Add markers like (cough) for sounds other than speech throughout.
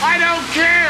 I don't care.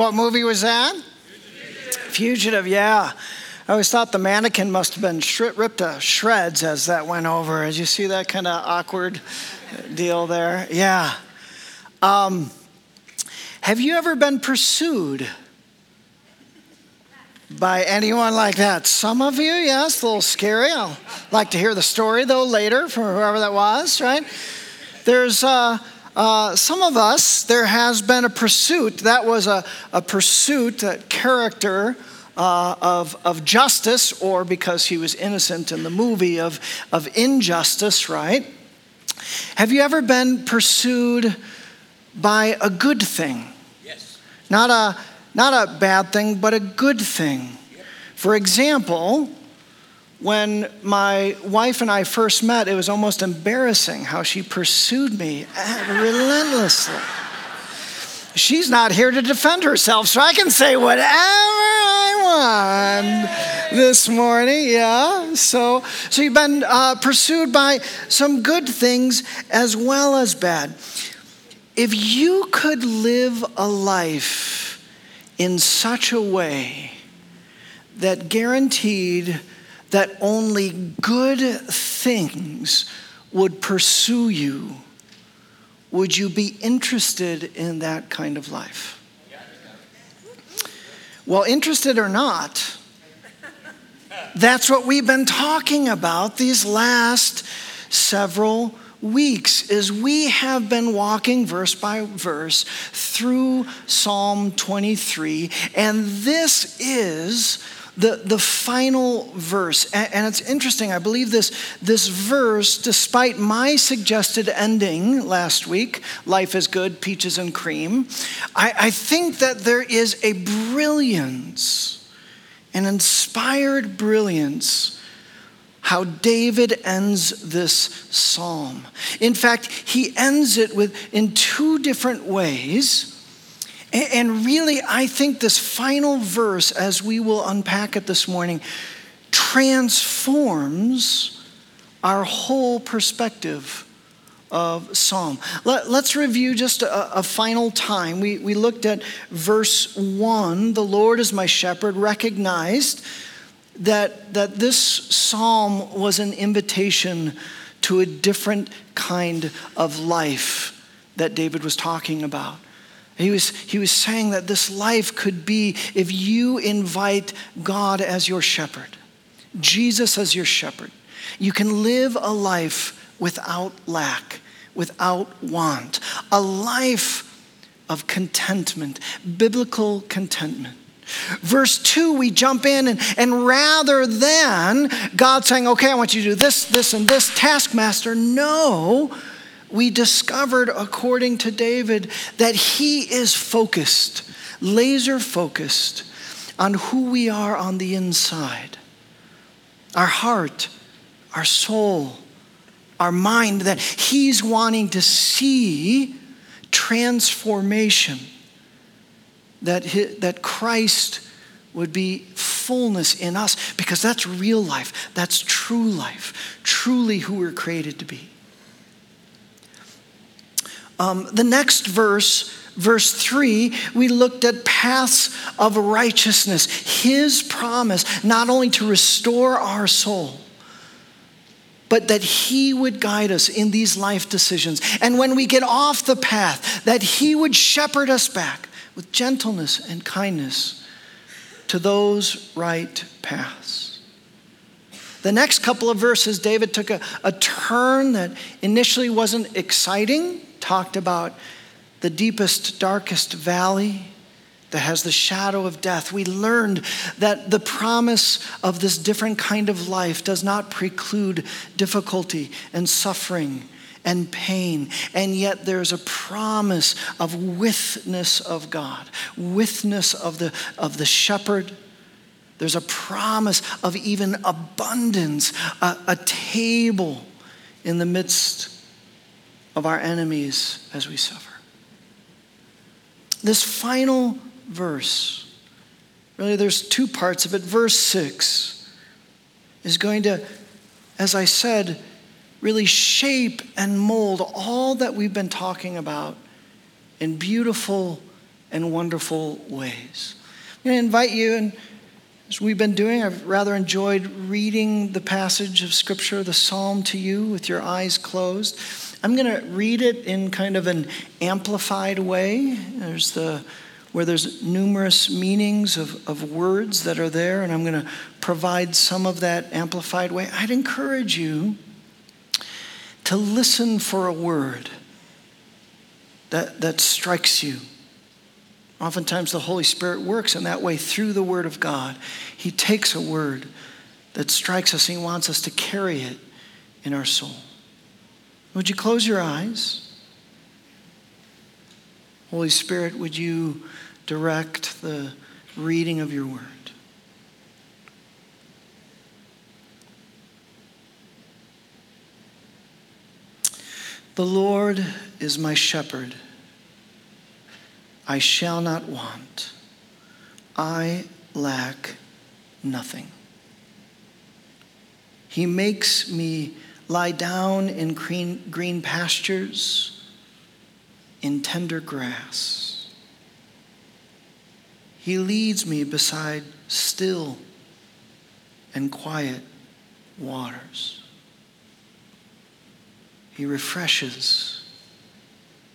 What movie was that? Fugitive, yeah. I always thought the mannequin must have been ripped to shreds as that went over. Did you see that kind of awkward deal there? Yeah. Um, have you ever been pursued by anyone like that? Some of you, yes, a little scary. I'll like to hear the story though later from whoever that was, right? There's uh, uh, some of us, there has been a pursuit. That was a, a pursuit, that character uh, of, of justice, or because he was innocent in the movie of, of injustice, right? Have you ever been pursued by a good thing? Yes. Not a, not a bad thing, but a good thing. For example, when my wife and I first met, it was almost embarrassing how she pursued me relentlessly. She's not here to defend herself, so I can say whatever I want this morning. Yeah. So, so you've been uh, pursued by some good things as well as bad. If you could live a life in such a way that guaranteed that only good things would pursue you, would you be interested in that kind of life? Well, interested or not, that's what we've been talking about these last several weeks is we have been walking verse by verse through Psalm 23 and this is the, the final verse. And, and, it's interesting, I believe this, this verse, despite my suggested ending last week, life is good, peaches and cream, I, I think that there is a brilliance, an inspired brilliance how David ends this psalm. In fact, he ends it with in two different ways. And really, I think this final verse, as we will unpack it this morning, transforms our whole perspective of Psalm. Let, us review just a, a, final time. We, we looked at verse 1 The Lord is my shepherd, recognized that, that this psalm was an invitation to a different kind of life that David was talking about. He was, he was saying that this life could be if you invite God as your shepherd, Jesus as your shepherd. You can live a life without lack, without want, a life of contentment, biblical contentment. Verse 2, we jump in, and, and rather than God saying, okay, I want you to do this, this, and this, taskmaster, no, we discovered, according to David, that he is focused, laser focused on who we are on the inside our heart, our soul, our mind, that he's wanting to see transformation, that, that Christ would be fullness in us, because that's real life, that's true life, truly who we're created to be. Um, the next verse, verse 3, we looked at paths of righteousness. His promise not only to restore our soul, but that He would guide us in these life decisions. And when we get off the path, that He would shepherd us back with gentleness and kindness to those right paths. The next couple of verses, David took a, a turn that initially wasn't exciting talked about the deepest, darkest valley that has the shadow of death. We learned that the promise of this different kind of life does not preclude difficulty and suffering and pain. And yet there's a promise of witness of God, witness of the, of the shepherd. There's a promise of even abundance, a, a table in the midst of our enemies as we suffer. This final verse, really, there's two parts of it. Verse 6 is going to, as I said, really shape and mold all that we've been talking about in beautiful and wonderful ways. I'm going to invite you, and as we've been doing, I've rather enjoyed reading the passage of Scripture, the Psalm to you with your eyes closed. I'm going to read it in kind of an amplified way. There's the where there's numerous meanings of, of words that are there, and I'm going to provide some of that amplified way. I'd encourage you to listen for a word that, that strikes you. Oftentimes, the Holy Spirit works in that way through the Word of God. He takes a word that strikes us and He wants us to carry it in our soul. Would you close your eyes? Holy Spirit, would you direct the reading of your word? The Lord is my shepherd. I shall not want. I lack nothing. He makes me lie down in green, green pastures, in tender grass. He leads me beside still and quiet waters. He refreshes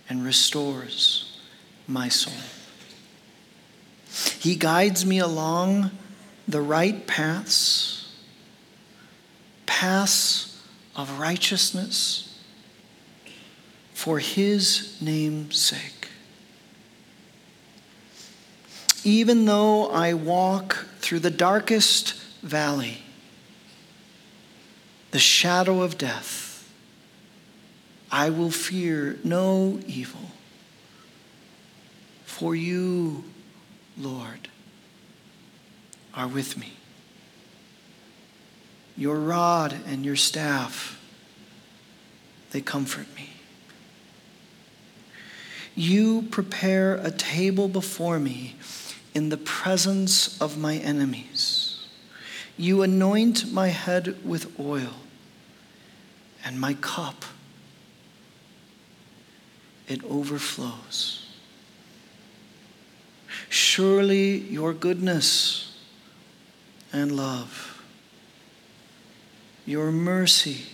and restores my soul. He guides me along the right paths, paths of righteousness for his name's sake. Even though I walk through the darkest valley, the shadow of death, I will fear no evil. For you, Lord, are with me. Your rod and your staff, they comfort me. You prepare a table before me in the presence of my enemies. You anoint my head with oil, and my cup, it overflows. Surely your goodness and love your mercy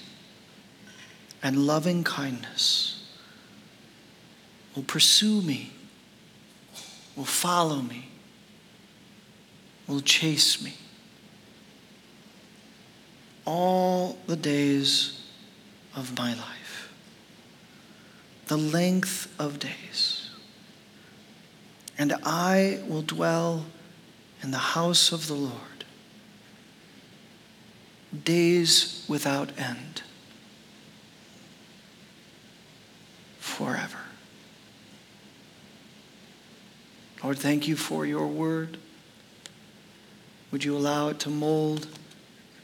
and loving kindness will pursue me, will follow me, will chase me all the days of my life, the length of days. And I will dwell in the house of the Lord days without end. forever. Lord, thank you for your word. Would you allow it to mold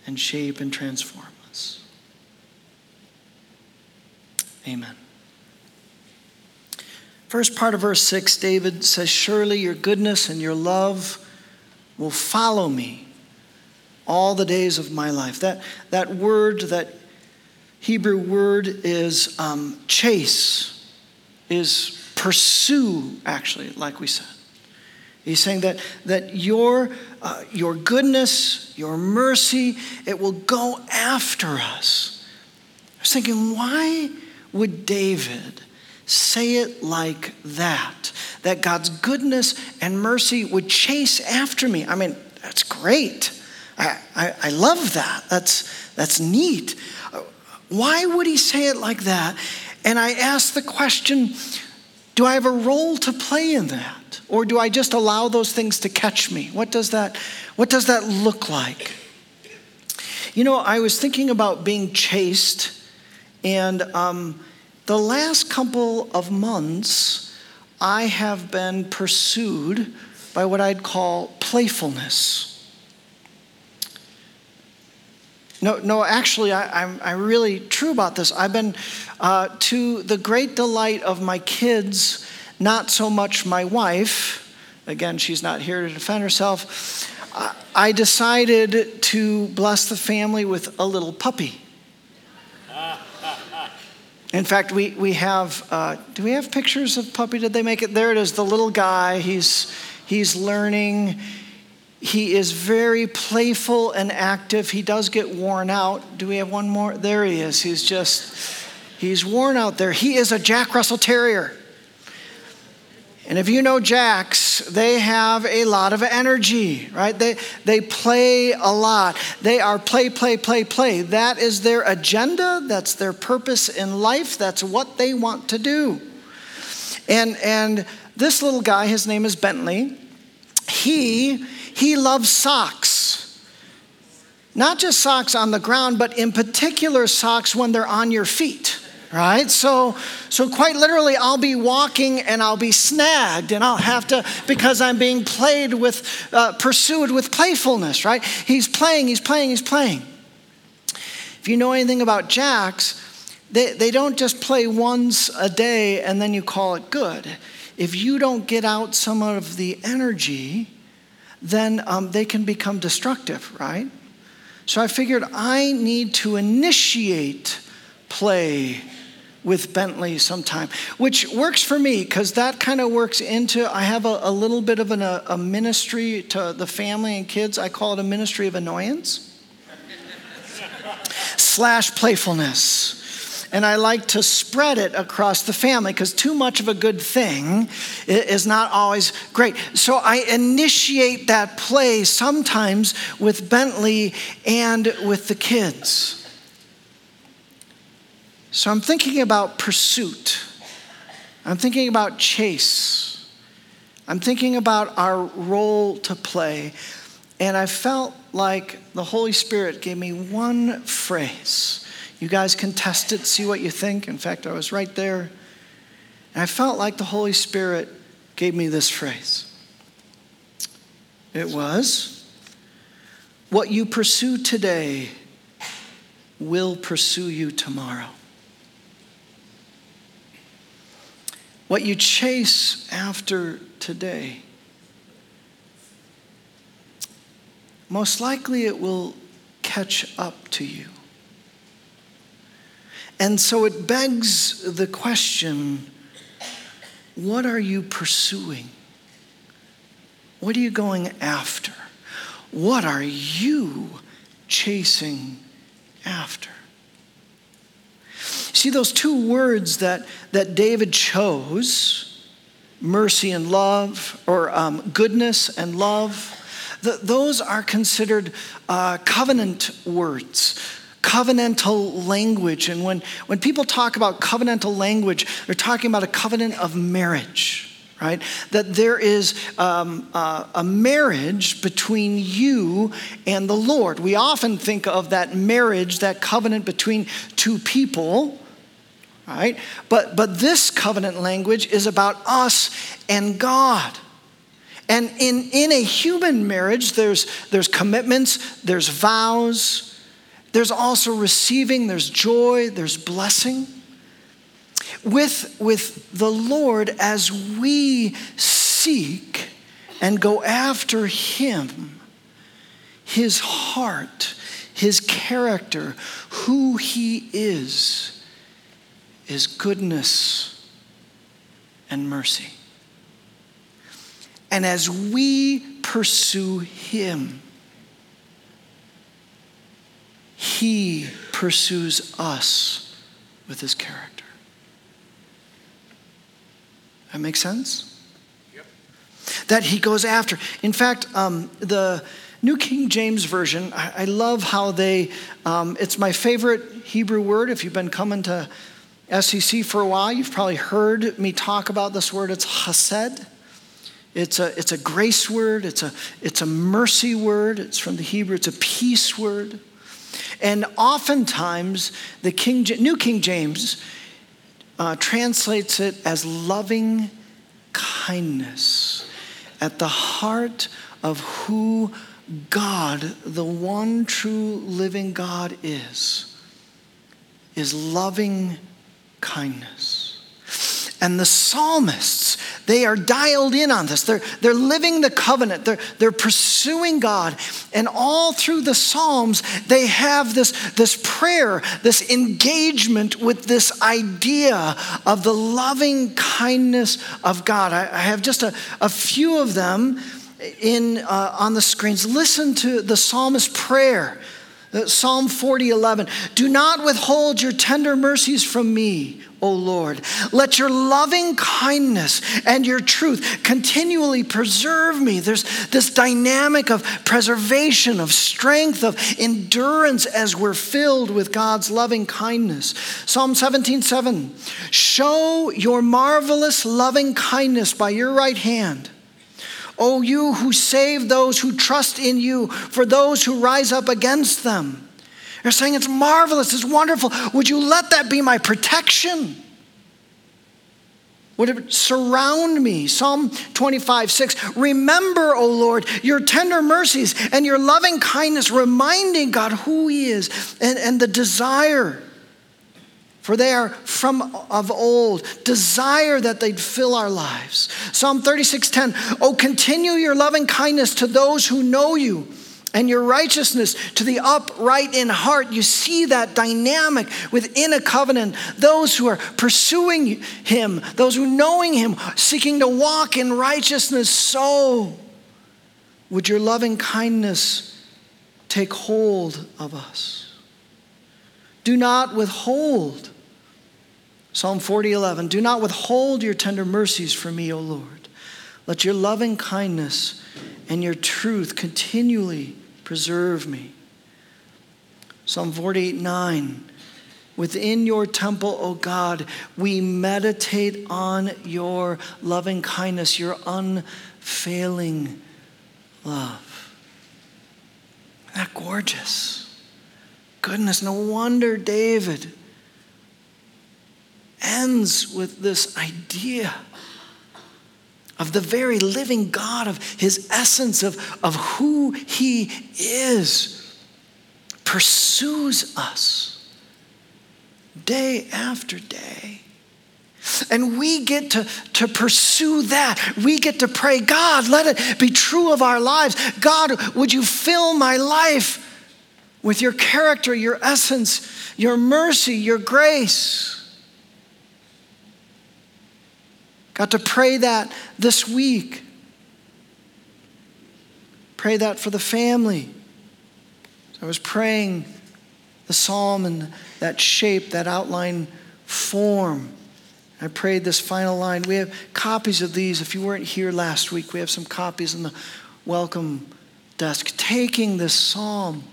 and shape and transform us? Amen. First part of verse 6, David says, Surely your goodness and your love will follow me all the days of my life. That, that word, that Hebrew word is um, chase, is pursue, actually, like we said. He's saying that, that your, uh, your goodness, your mercy, it will go after us. I was thinking, why would David say it like that? That God's goodness and mercy would chase after me. I mean, that's great. I, I, I love that. That's, that's neat. Why would he say it like that? And I ask the question do I have a role to play in that? Or do I just allow those things to catch me? What does that, what does that look like? You know, I was thinking about being chased, and um, the last couple of months, I have been pursued by what I'd call playfulness. No, no, actually, I, am I'm, really true about this. I've been, uh, to the great delight of my kids, not so much my wife, again, she's not here to defend herself, I decided to bless the family with a little puppy. In fact, we, we have, uh, do we have pictures of puppy? Did they make it? There it is, the little guy. He's, he's learning. He is very playful and active. He does get worn out. Do we have one more? There he is. He's just, he's worn out there. He is a Jack Russell Terrier. And if you know Jacks, they have a lot of energy, right? They, they play a lot. They are play, play, play, play. That is their agenda. That's their purpose in life. That's what they want to do. And, and this little guy, his name is Bentley, he he loves socks. Not just socks on the ground, but in particular socks when they're on your feet right? So so quite literally i'll be walking and i'll be snagged and i'll have to because i'm being played with uh, pursued with playfulness right? He's playing he's playing he's playing. If you know anything about jacks they, they don't just play once a day and then you call it good. If you don't get out some of the energy then um, they can become destructive, right? So I figured I need to initiate play with Bentley sometime, which works for me because that kind of works into. I have a, a little bit of an, a, a ministry to the family and kids. I call it a ministry of annoyance (laughs) slash playfulness and I like to spread it across the family because too much of a good thing is not always great. So I initiate that play sometimes with Bentley and with the kids. So I'm thinking about pursuit. I'm thinking about chase. I'm thinking about our role to play. And I felt like the Holy Spirit gave me one phrase you guys can test it, see what you think. In fact, I was right there. And I felt like the Holy Spirit gave me this phrase. It was, What you pursue today will pursue you tomorrow. What you chase after today, most likely it will catch up to you. And so it begs the question what are you pursuing? What are you going after? What are you chasing after? See, those two words that, that David chose mercy and love, or um, goodness and love the, those are considered uh, covenant words covenantal language. And when, when people talk about covenantal language, they're talking about a covenant of marriage right? That there is um, uh, a marriage between you and the Lord. We often think of that marriage, that covenant between two people, right? But, but this covenant language is about us and God. And in, in a human marriage, there's, there's commitments, there's vows, there's also receiving, there's joy, there's blessing. With, with the Lord, as we seek and go after Him, His heart, His character, who He is, is goodness and mercy. And as we pursue Him, He pursues us with His character. That makes sense? Yep. That He goes after. In fact, um, the New King James Version, I, I love how they, um, it's my favorite Hebrew word. If you've been coming to SCC for a while, you've probably heard me talk about this word. It's chesed. It's a, it's a grace word, it's a, it's a mercy word, it's from the Hebrew, it's a peace word. And oftentimes, the King, New King James uh, translates it as loving kindness at the heart of who God, the one true living God, is, is loving kindness. And the psalmists, they are dialed in on this. They're, they're living the covenant, they're, they're pursuing God. And all through the Psalms, they have this, this prayer, this engagement with this idea of the loving kindness of God. I, I have just a, a few of them in, uh, on the screens. Listen to the psalmist's prayer. Uh, Psalm 40, 11. Do not withhold your tender mercies from me, O Lord. Let your loving kindness and your truth continually preserve me. There's this dynamic of preservation, of strength, of endurance as we're filled with God's loving kindness. Psalm 17, 7. Show your marvelous loving kindness by your right hand O you who save those who trust in you, for those who rise up against them. You're saying it's marvelous, it's wonderful. Would you let that be my protection? Would it surround me? Psalm 25, 6. Remember, O Lord, your tender mercies and your loving kindness, reminding God who He is and, and the desire for they are from of old, desire that they'd fill our lives. Psalm 36:10, Oh, continue your loving kindness to those who know you and your righteousness to the upright in heart. You see that dynamic within a covenant. Those who are pursuing him, those who knowing him, seeking to walk in righteousness, so would your loving kindness take hold of us. Do not withhold Psalm 40, 11. Do not withhold your tender mercies from me, O Lord. Let your loving kindness and your truth continually preserve me. Psalm 48, 9. Within your temple, O God, we meditate on your loving kindness, your unfailing love. Isn't that gorgeous? Goodness, no wonder David ends with this idea of the very living God, of his essence, of, of who he is, pursues us day after day. And we get to, to pursue that. We get to pray, God, let it be true of our lives. God, would you fill my life with your character, your essence, your mercy, your grace? Got to pray that this week. Pray that for the family. I was praying the psalm and that shape, that outline form. I prayed this final line. We have copies of these. If you weren't here last week, we have some copies in the welcome desk. Taking this psalm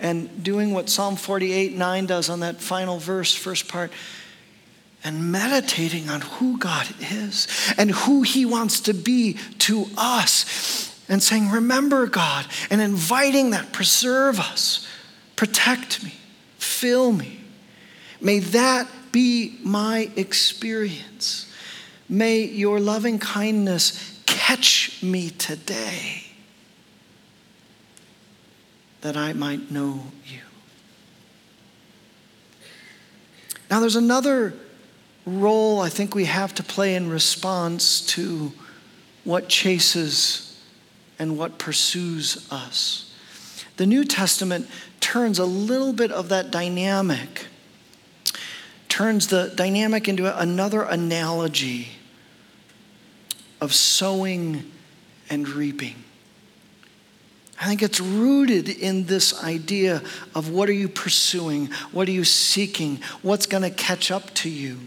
and doing what Psalm 48 9 does on that final verse, first part and meditating on who God is and who He wants to be to us, and saying, Remember God, and inviting that, preserve us, protect me, fill me. May that be my experience. May your loving kindness catch me today that I might know you. Now, there's another role I think we have to play in response to what chases and what pursues us. The New Testament turns a little bit of that dynamic, turns the dynamic into another analogy of sowing and reaping. I think it's rooted in this idea of what are you pursuing? What are you seeking? What's going to catch up to you?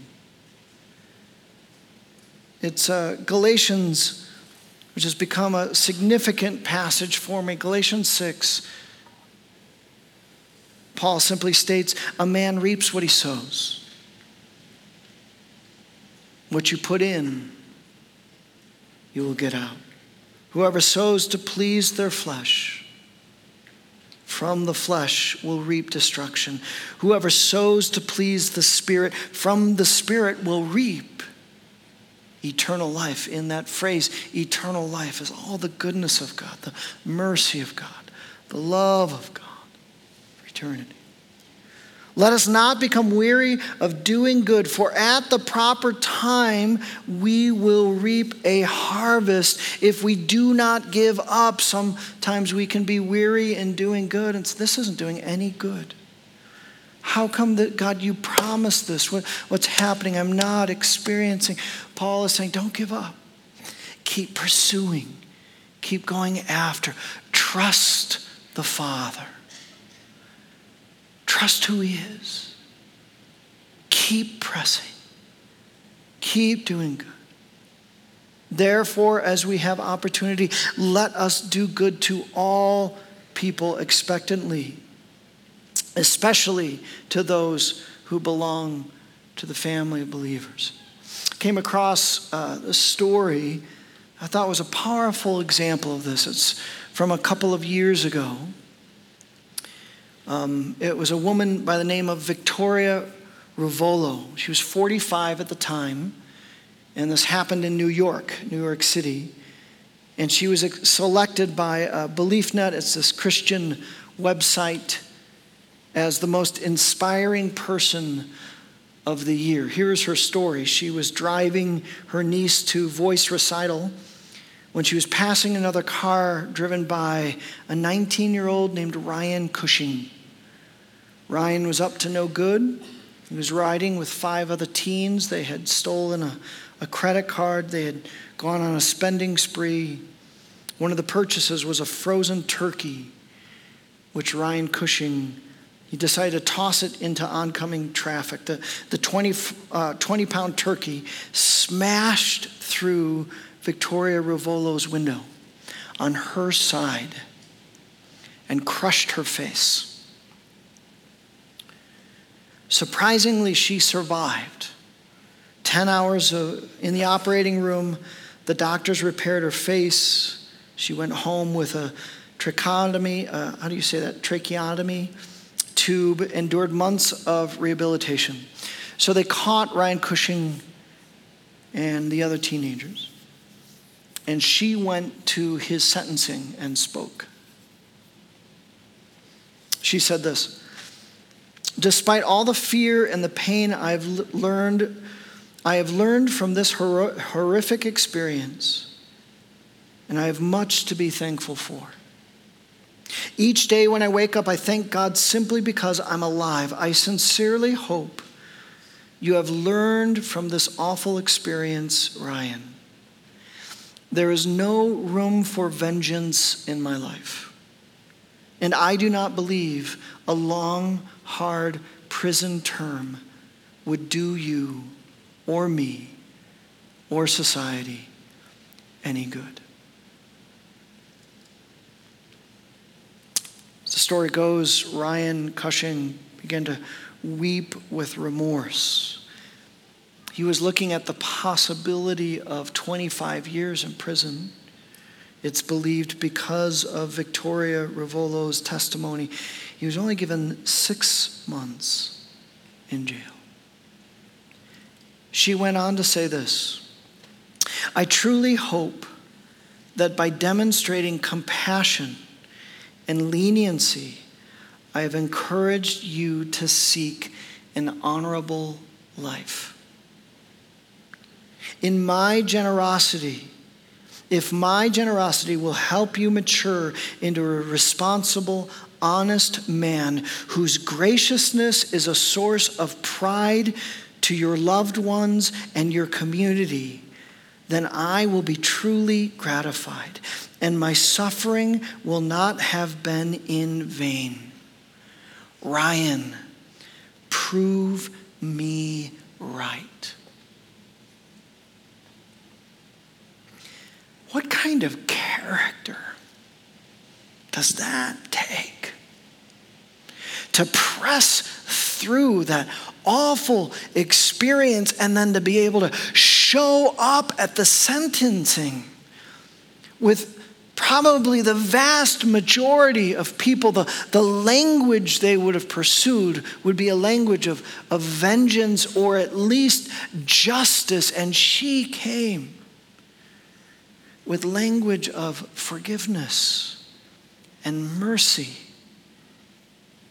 It's uh, Galatians, which has become a significant passage for me. Galatians 6. Paul simply states a man reaps what he sows. What you put in, you will get out. Whoever sows to please their flesh, from the flesh will reap destruction. Whoever sows to please the Spirit, from the Spirit will reap eternal life. In that phrase, eternal life is all the goodness of God, the mercy of God, the love of God for eternity. Let us not become weary of doing good, for at the proper time we will reap a harvest if we do not give up. Sometimes we can be weary in doing good, and this isn't doing any good. How come that, God, you promised this? What, what's happening? I'm not experiencing. Paul is saying, don't give up. Keep pursuing, keep going after. Trust the Father. Trust who He is. Keep pressing. Keep doing good. Therefore, as we have opportunity, let us do good to all people expectantly, especially to those who belong to the family of believers. Came across uh, a story I thought was a powerful example of this. It's from a couple of years ago. Um, it was a woman by the name of Victoria Ruvolo. She was 45 at the time, and this happened in New York, New York City. And she was selected by uh, BeliefNet, it's this Christian website, as the most inspiring person of the year. Here's her story. She was driving her niece to voice recital when she was passing another car driven by a 19 year old named Ryan Cushing. Ryan was up to no good. He was riding with five other teens. They had stolen a, a credit card, they had gone on a spending spree. One of the purchases was a frozen turkey, which Ryan Cushing he decided to toss it into oncoming traffic. The, the 20, uh, 20 pound turkey smashed through Victoria Ruvolo's window on her side and crushed her face. Surprisingly, she survived. 10 hours of, in the operating room, the doctors repaired her face. She went home with a tracheotomy, uh, how do you say that? Tracheotomy tube, endured months of rehabilitation. So they caught Ryan Cushing and the other teenagers. And she went to his sentencing and spoke. She said this Despite all the fear and the pain I've learned, I have learned from this horrific experience, and I have much to be thankful for. Each day when I wake up, I thank God simply because I'm alive. I sincerely hope you have learned from this awful experience, Ryan. There is no room for vengeance in my life. And I do not believe a long, hard prison term would do you or me or society any good. The story goes, Ryan Cushing began to weep with remorse. He was looking at the possibility of 25 years in prison. It's believed because of Victoria Ruvolo's testimony, he was only given six months in jail. she went on to say this I truly hope that by demonstrating compassion and leniency, I have encouraged you to seek an honorable life. In my generosity, if my generosity will help you mature into a responsible, honest man whose graciousness is a source of pride to your loved ones and your community, then I will be truly gratified, and my suffering will not have been in vain. Ryan, prove me right. What kind of character does that take? To press through that awful experience and then to be able to show up at the sentencing with probably the vast majority of people, the, the language they would have pursued would be a language of, of vengeance or at least justice. And she came with language of forgiveness and mercy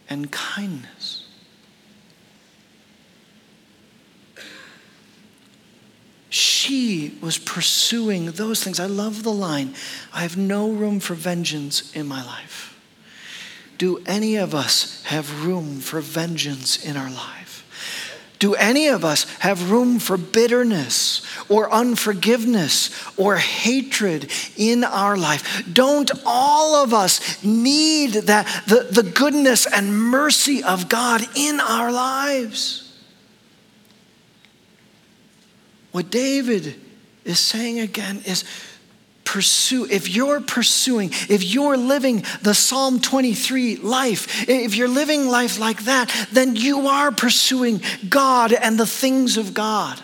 and kindness. She was pursuing those things. I love the line I have no room for vengeance in my life. Do any of us have room for vengeance in our life? Do any of us have room for bitterness or unforgiveness or hatred in our life? Don't all of us need that the, the goodness and mercy of God in our lives? What David is saying again is pursue, if you're pursuing, if you're living the Psalm 23 life, if you're living life like that, then you are pursuing God and the things of God.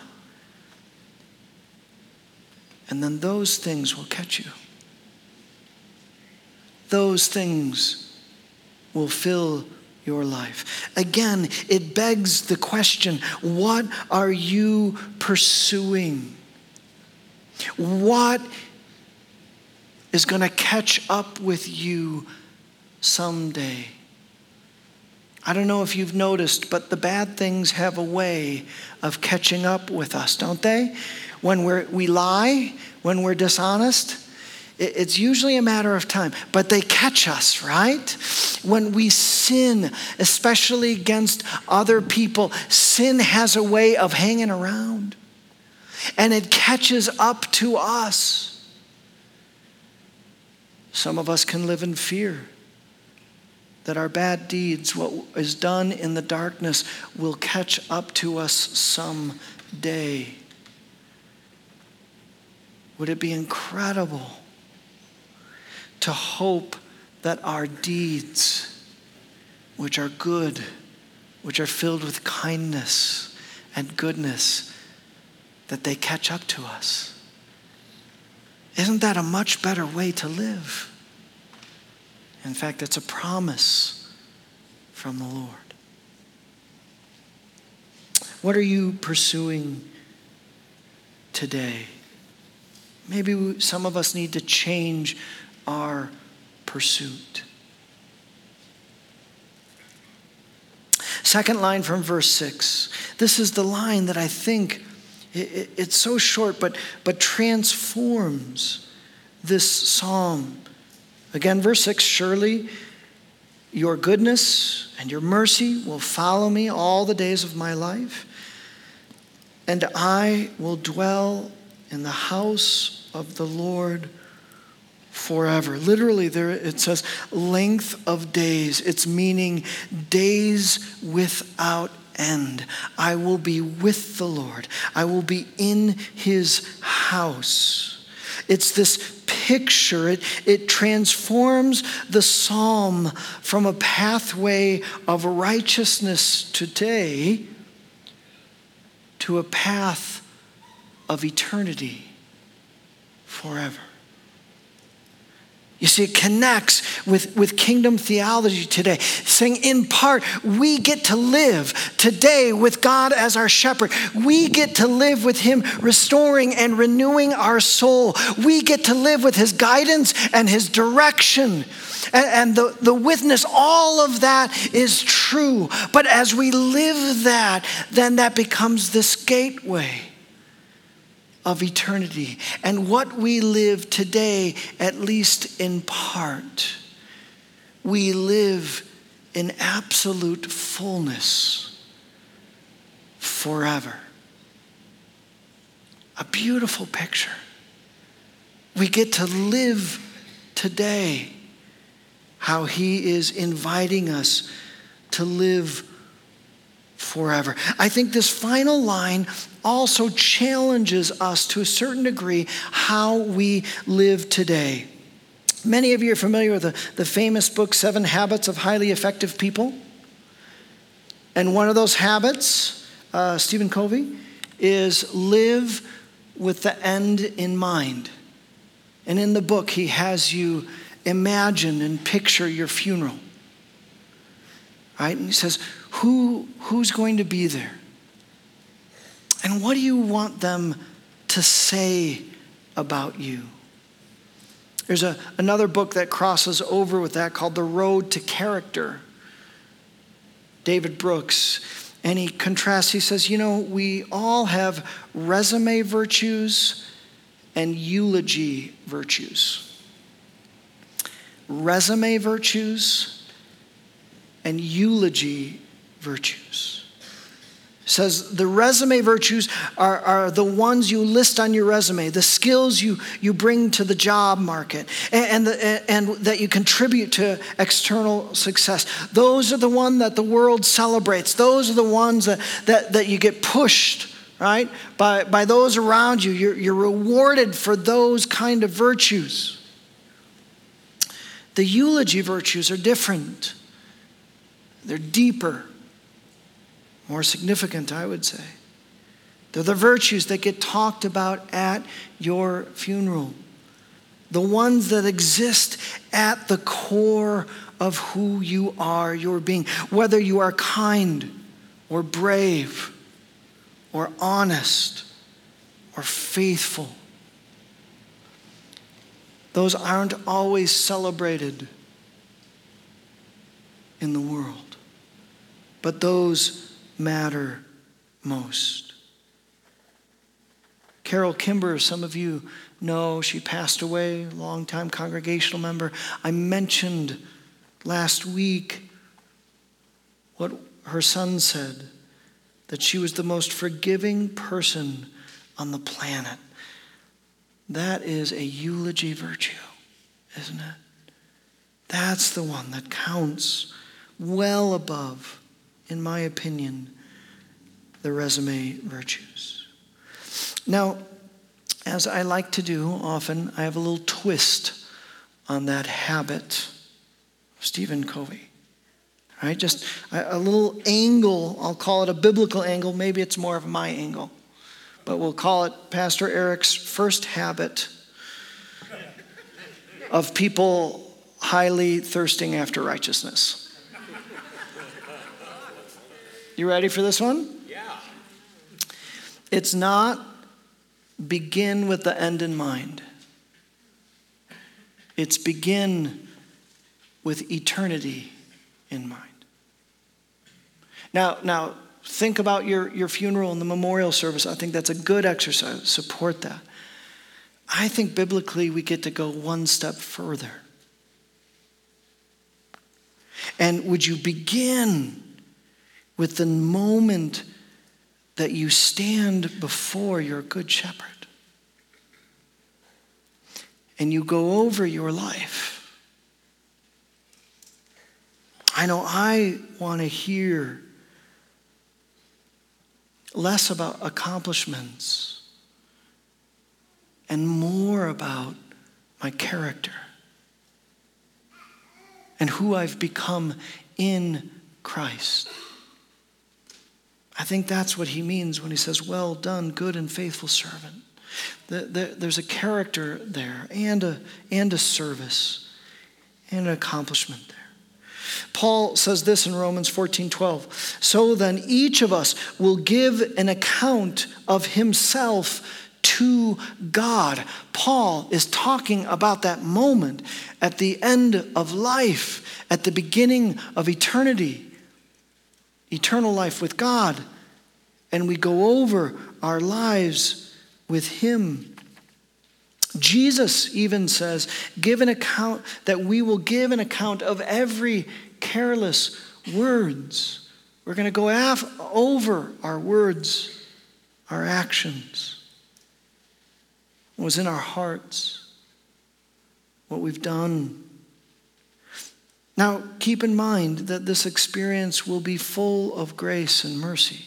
And then those things will catch you. Those things will fill your life. Again, it begs the question what are you pursuing? What is going to catch up with you someday. I don't know if you've noticed, but the bad things have a way of catching up with us, don't they? When we're, we lie, when we're dishonest, it's usually a matter of time, but they catch us, right? When we sin, especially against other people, sin has a way of hanging around and it catches up to us. Some of us can live in fear that our bad deeds, what is done in the darkness, will catch up to us someday. Would it be incredible to hope that our deeds, which are good, which are filled with kindness and goodness, that they catch up to us? Isn't that a much better way to live? In fact, it's a promise from the Lord. What are you pursuing today? Maybe some of us need to change our pursuit. Second line from verse 6. This is the line that I think it, it's so short, but, but transforms this psalm. Again, verse 6 Surely your goodness and your mercy will follow me all the days of my life, and I will dwell in the house of the Lord forever. Literally, there it says length of days. It's meaning days without end. I will be with the Lord, I will be in his house. It's this picture, it, it transforms the psalm from a pathway of righteousness today to a path of eternity forever. You see, it connects with, with kingdom theology today, saying in part, we get to live today with God as our shepherd. We get to live with Him restoring and renewing our soul. We get to live with His guidance and His direction. And, and the, the witness, all of that is true. But as we live that, then that becomes this gateway of eternity. And what we live today, at least in part, we live in absolute fullness forever. A beautiful picture. We get to live today how He is inviting us to live forever. I think this final line also challenges us to a certain degree how we live today. Many of you are familiar with the, the famous book, Seven Habits of Highly Effective People. And one of those habits, uh, Stephen Covey, is live with the end in mind. And in the book, he has you imagine and picture your funeral. Right? And he says, Who, who's going to be there? And what do you want them to say about you? There's a, another book that crosses over with that called The Road to Character. David Brooks. And he contrasts, he says, You know, we all have resume virtues and eulogy virtues. Resume virtues and eulogy virtues says the resume virtues are, are the ones you list on your resume, the skills you, you bring to the job market, and, and, the, and that you contribute to external success. Those are the ones that the world celebrates. Those are the ones that, that, that you get pushed, right, by, by those around you. You're, you're rewarded for those kind of virtues. The eulogy virtues are different, they're deeper more significant, I would say. They're the virtues that get talked about at your funeral, the ones that exist at the core of who you are, your being, whether you are kind or brave or honest or faithful. Those aren't always celebrated in the world, but those matter most. Carol Kimber, some of you know, she passed away, longtime congregational member. I mentioned last week what her son said that she was the most forgiving person on the planet. That is a eulogy virtue, isn't it? That's the one that counts well above in my opinion, the resume virtues. Now, as I like to do often, I have a little twist on that habit of Stephen Covey. Right? Just a, a little angle, I'll call it a biblical angle, maybe it's more of my angle, but we'll call it Pastor Eric's first habit of people highly thirsting after righteousness. You ready for this one? Yeah. It's not begin with the end in mind. It's begin with eternity in mind. Now, now think about your, your funeral and the memorial service. I think that's a good exercise. Support that. I think biblically we get to go one step further. And would you begin with the moment that you stand before your good shepherd and you go over your life. I know I want to hear less about accomplishments and more about my character and who I've become in Christ. I think that's what he means when he says, Well done, good and faithful servant. The, the, there's a character there and a, and a service. and an accomplishment there. Paul says this in Romans 14 12. So then each of us will give an account of himself to God. Paul is talking about that moment at the end of life, at the beginning of eternity, eternal life with God. And we go over our lives with Him. Jesus even says, give an account, that we will give an account of every careless words. We're going to go af- over our words, our actions, what was in our hearts, what we've done. Now, keep in mind that this experience will be full of grace and mercy.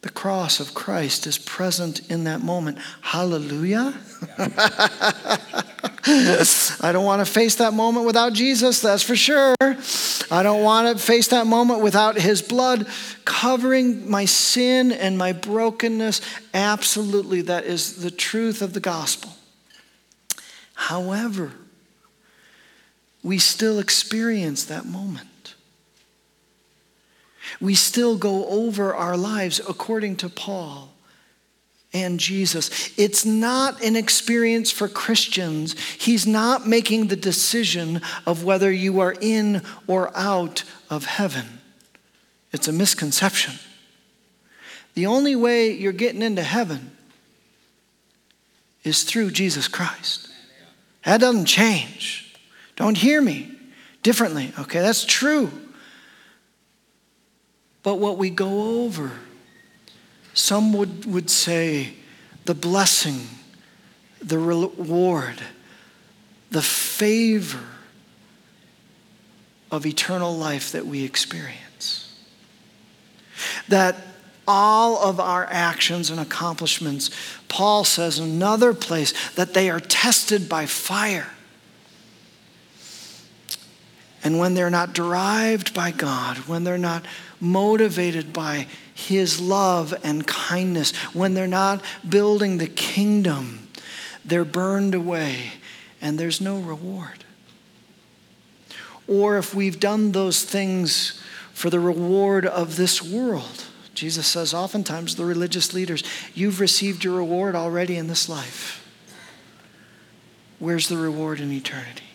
The cross of Christ is present in that moment. Hallelujah. (laughs) I don't want to face that moment without Jesus, that's for sure. I don't want to face that moment without his blood covering my sin and my brokenness. Absolutely, that is the truth of the gospel. However, we still experience that moment we still go over our lives according to Paul and Jesus. It's not an experience for Christians. He's not making the decision of whether you are in or out of heaven. It's a misconception. The only way you're getting into heaven is through Jesus Christ. That doesn't change. Don't hear me differently, okay? That's true. But what we go over, some would, would say the blessing, the reward, the favor of eternal life that we experience. That all of our actions and accomplishments, Paul says in another place, that they are tested by fire. And when they're not derived by God, when they're not motivated by His love and kindness, when they're not building the kingdom, they're burned away and there's no reward. Or if we've done those things for the reward of this world, Jesus says oftentimes the religious leaders, you've received your reward already in this life. Where's the reward in eternity?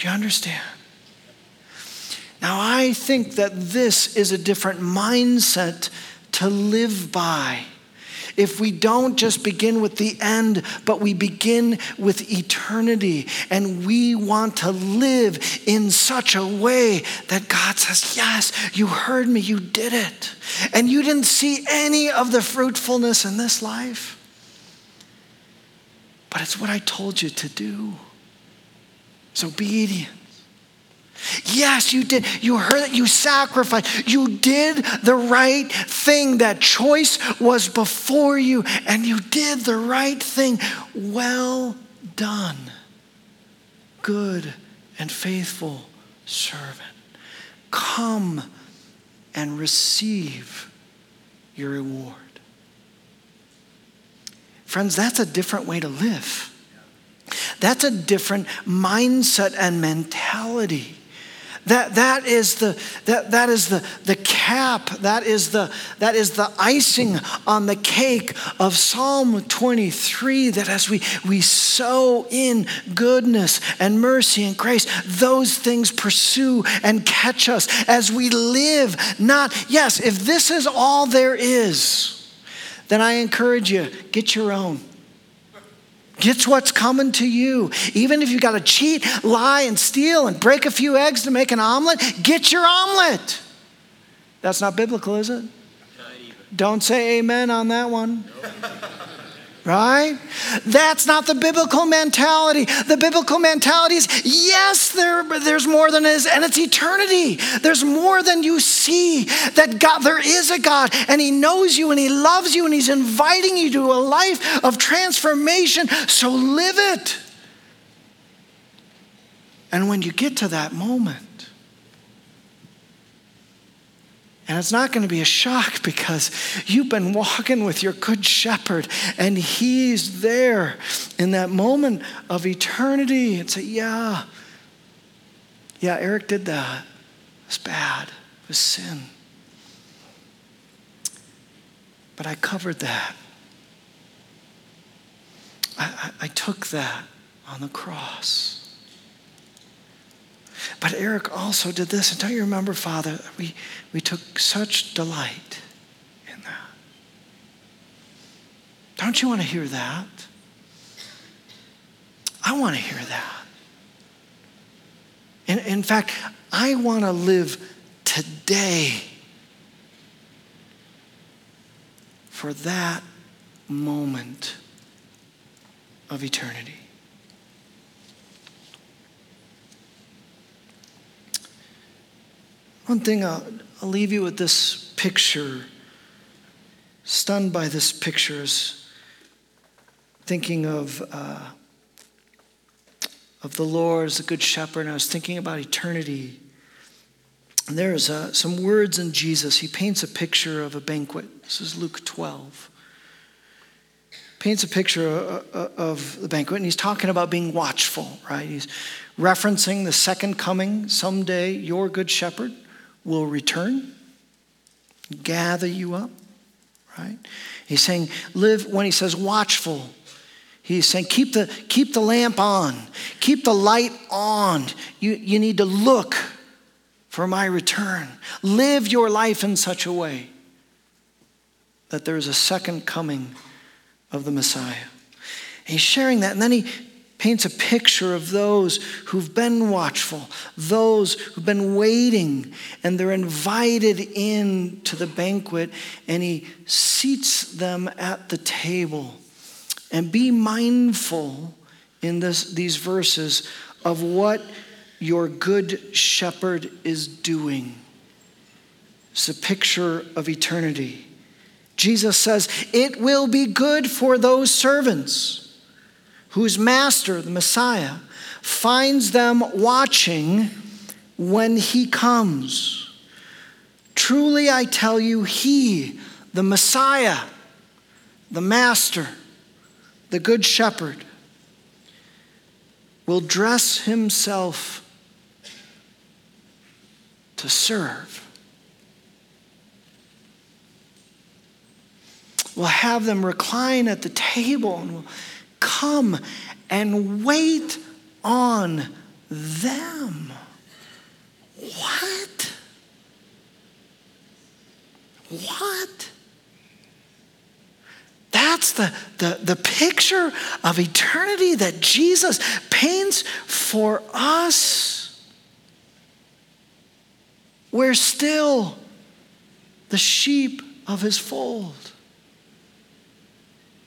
Do you understand? Now, I think that this is a different mindset to live by. If we don't just begin with the end, but we begin with eternity, and we want to live in such a way that God says, Yes, you heard me, you did it. And you didn't see any of the fruitfulness in this life. But it's what I told you to do. It's obedience. Yes, you did. You heard it. You sacrificed. You did the right thing. That choice was before you, and you did the right thing. Well done, good and faithful servant. Come and receive your reward. Friends, that's a different way to live. That's a different mindset and mentality. That, that is, the, that, that is the, the cap, that is the, that is the icing on the cake of Psalm 23. That as we, we sow in goodness and mercy and grace, those things pursue and catch us as we live. Not, yes, if this is all there is, then I encourage you, get your own. Get what's coming to you. Even if you got to cheat, lie, and steal and break a few eggs to make an omelet, get your omelet. That's not biblical, is it? Don't say amen on that one. Right? That's not the biblical mentality. The biblical mentality is yes, there, there's more than is, and it's eternity. There's more than you see. That God, there is a God, and He knows you, and He loves you, and He's inviting you to a life of transformation. So live it. And when you get to that moment, And it's not going to be a shock because you've been walking with your good shepherd and he's there in that moment of eternity and say, Yeah, Yeah, Eric did that. It was bad. It was sin. But I covered that. I, I, I took that on the cross. But Eric also did this. And don't you remember, Father, we, we took such delight in that. Don't you want to hear that? I want to hear that. In, in fact, I want to live today for that moment of eternity. One thing I'll, I'll leave you with this picture, stunned by this picture, is thinking of, uh, of the Lord as a good shepherd, and I was thinking about eternity. And there's uh, some words in Jesus. He paints a picture of a banquet. This is Luke 12 paints a picture uh, uh, of the banquet, and he's talking about being watchful, right? He's referencing the second coming. Someday, your good shepherd will return, gather you up, right? He's saying, live, when he says watchful, he's saying, keep the, keep the lamp on, keep the light on. You, you need to look for my return. Live your life in such a way that there is a second coming of the Messiah. He's sharing that, and then he paints a picture of those who've been watchful, those who've been waiting, and they're invited in to the banquet, and he seats them at the table. And be mindful in this, these verses of what your good shepherd is doing. It's a picture of eternity. Jesus says, It will be good for those servants whose master, the Messiah, finds them watching when he comes. Truly, I tell you, he, the Messiah, the Master, the Good Shepherd, will dress himself to serve. We'll have them recline at the table and we'll come and wait on them. What? What? That's the, the, the picture of eternity that Jesus paints for us. We're still the sheep of his fold.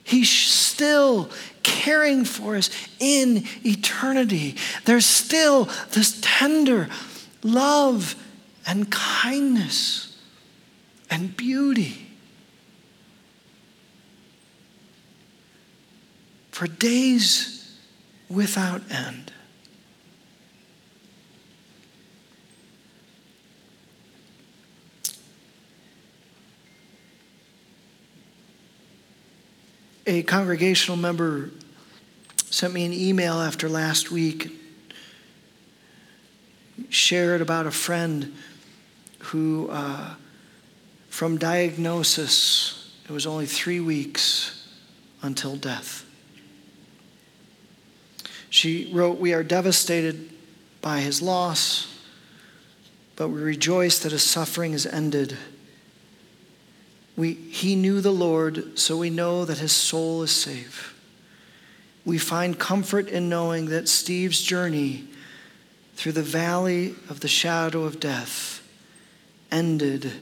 He's still caring for us in eternity. There's still this tender love and kindness and beauty. For days without end. A congregational member sent me an email after last week, shared about a friend who, uh, from diagnosis, it was only three weeks until death. She wrote, We are devastated by his loss, but we rejoice that his suffering is ended we, he knew the Lord, so we know that his soul is safe. We find comfort in knowing that Steve's journey through the valley of the shadow of death ended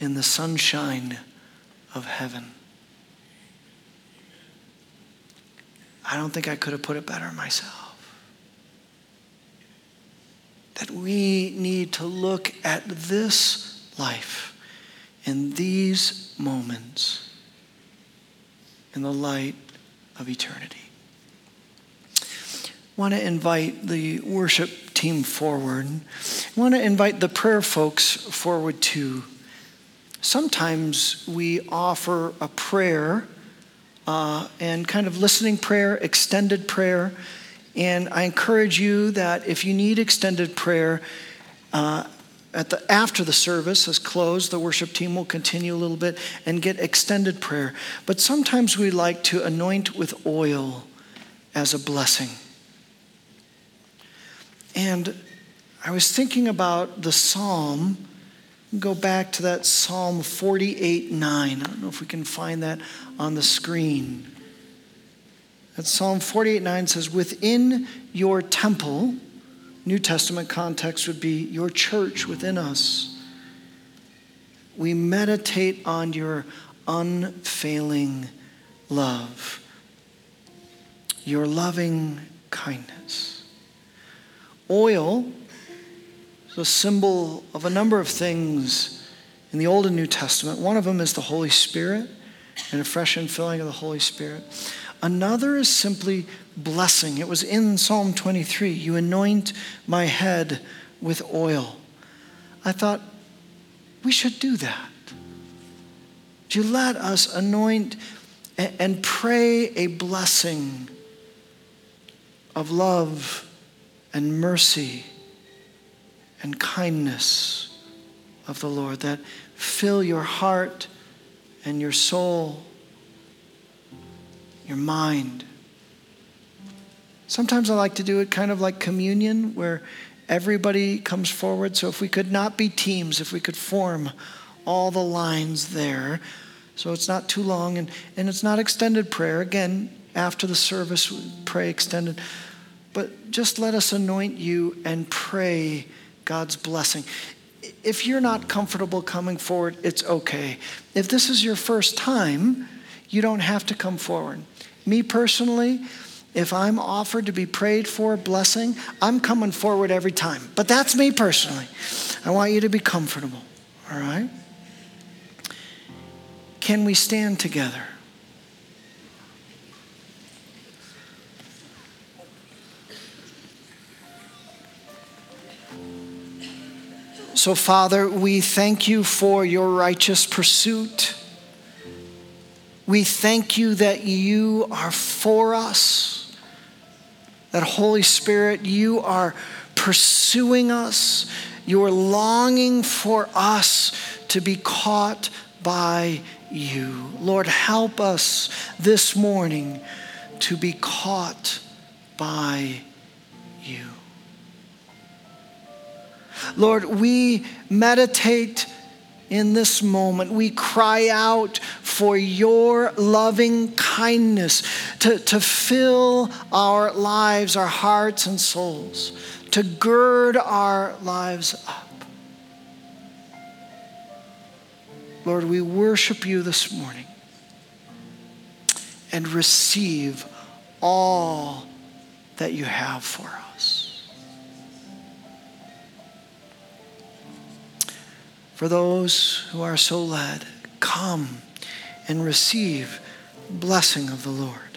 in the sunshine of heaven. I don't think I could have put it better myself. That we need to look at this life in these moments in the light of eternity. I want to invite the worship team forward. I want to invite the prayer folks forward too. Sometimes we offer a prayer uh, and kind of listening prayer, extended prayer, And I encourage you that if you need extended prayer, uh, at the, after the service has closed, the worship team will continue a little bit and get extended prayer. But sometimes we like to anoint with oil as a blessing. And I was thinking about the psalm. Go back to that Psalm 48 9. I don't know if we can find that on the screen. That Psalm 48 9 says, Within your temple, New Testament context would be your church within us. We meditate on your unfailing love, your loving kindness. Oil is a symbol of a number of things in the Old and New Testament. One of them is the Holy Spirit and a fresh infilling of the Holy Spirit. Another is simply blessing. It was in Psalm 23 You anoint my head with oil. I thought, we should do that. Would you let us anoint and pray a blessing of love and mercy and kindness of the Lord that fill your heart and your soul your mind. Sometimes I like to do it kind of like communion, where everybody comes forward. So if we could not be teams, if we could form all the lines there, so it's not too long and, and it's not extended prayer. Again, after the service, we pray extended. But just let us anoint you and pray God's blessing. If you're not comfortable coming forward, it's okay. If this is your first time, you don't have to come forward. Me personally, if I'm offered to be prayed for blessing, I'm coming forward every time. But that's me personally. I want you to be comfortable, all right? Can we stand together? So, Father, we thank you for your righteous pursuit we thank you that you are for us, that Holy Spirit, you are pursuing us, you are longing for us to be caught by you. Lord, help us this morning to be caught by you. Lord, we meditate in this moment. We cry out for your loving kindness to, to fill our lives, our hearts, and souls, to gird our lives up. Lord, we worship you this morning and receive all that you have for us. For those who are so led, come and receive blessing of the Lord.